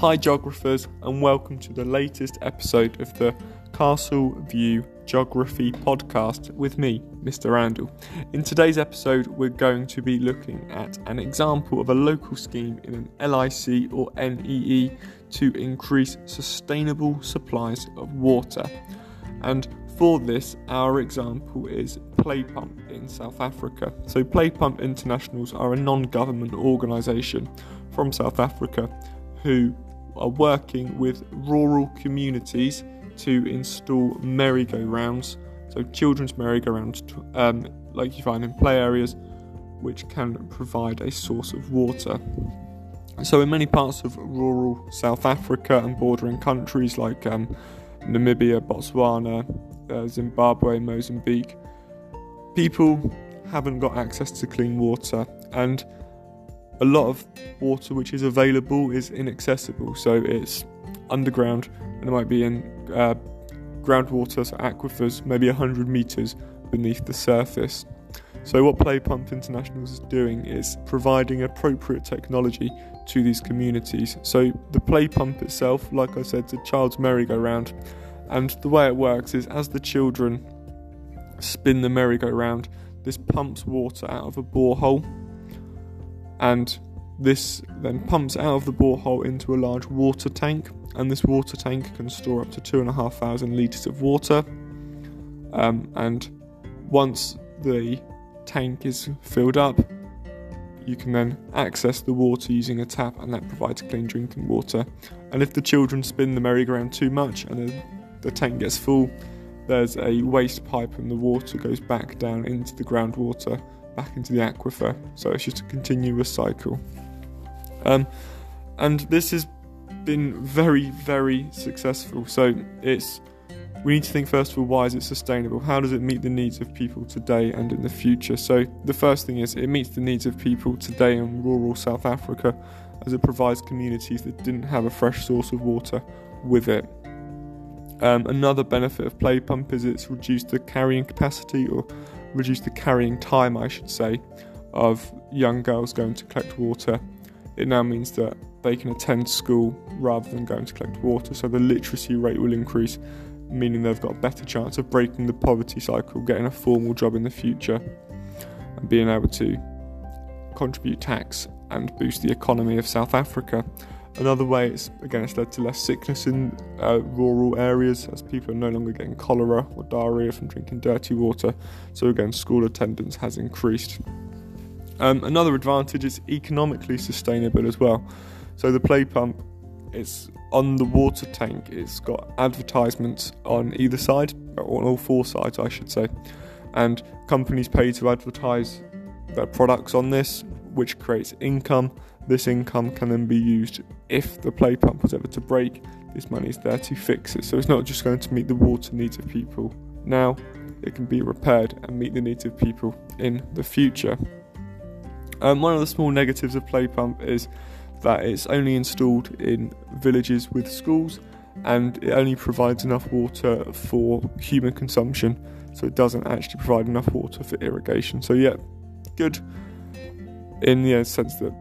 Hi, geographers, and welcome to the latest episode of the Castle View Geography podcast with me, Mr. Randall. In today's episode, we're going to be looking at an example of a local scheme in an LIC or NEE to increase sustainable supplies of water. And for this, our example is Play Pump in South Africa. So, Play Pump Internationals are a non government organisation from South Africa who are working with rural communities to install merry-go-rounds, so children's merry-go-rounds, um, like you find in play areas, which can provide a source of water. So, in many parts of rural South Africa and bordering countries like um, Namibia, Botswana, uh, Zimbabwe, Mozambique, people haven't got access to clean water, and a lot of water which is available is inaccessible. So, it's underground and it might be in uh, groundwater, so aquifers, maybe 100 metres beneath the surface. So, what Play Pump International is doing is providing appropriate technology to these communities. So, the play pump itself, like I said, is a child's merry-go-round, and the way it works is as the children spin the merry-go-round, this pumps water out of a borehole, and this then pumps out of the borehole into a large water tank, and this water tank can store up to two and a half thousand litres of water. Um, and once the tank is filled up, you can then access the water using a tap, and that provides clean drinking water. And if the children spin the merry-go-round too much and the, the tank gets full, there's a waste pipe, and the water goes back down into the groundwater, back into the aquifer. So it's just a continuous cycle. Um, and this has been very, very successful. So it's we need to think first of all why is it sustainable? How does it meet the needs of people today and in the future? So the first thing is it meets the needs of people today in rural South Africa as it provides communities that didn't have a fresh source of water with it. Um, another benefit of Play Pump is it's reduced the carrying capacity or reduced the carrying time, I should say, of young girls going to collect water. It now means that they can attend school rather than going to collect water, so the literacy rate will increase meaning they've got a better chance of breaking the poverty cycle, getting a formal job in the future, and being able to contribute tax and boost the economy of South Africa. Another way, it's again, it's led to less sickness in uh, rural areas as people are no longer getting cholera or diarrhea from drinking dirty water. So again, school attendance has increased. Um, another advantage is economically sustainable as well. So the play pump it's on the water tank. It's got advertisements on either side, or on all four sides, I should say. And companies pay to advertise their products on this, which creates income. This income can then be used if the play pump was ever to break. This money is there to fix it. So it's not just going to meet the water needs of people now, it can be repaired and meet the needs of people in the future. Um, one of the small negatives of play pump is that it's only installed in villages with schools and it only provides enough water for human consumption, so it doesn't actually provide enough water for irrigation. So, yeah, good in the sense that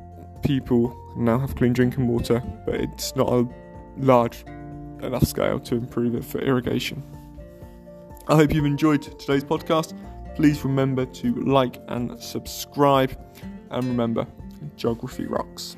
people now have clean drinking water, but it's not a large enough scale to improve it for irrigation. I hope you've enjoyed today's podcast. Please remember to like and subscribe, and remember, geography rocks.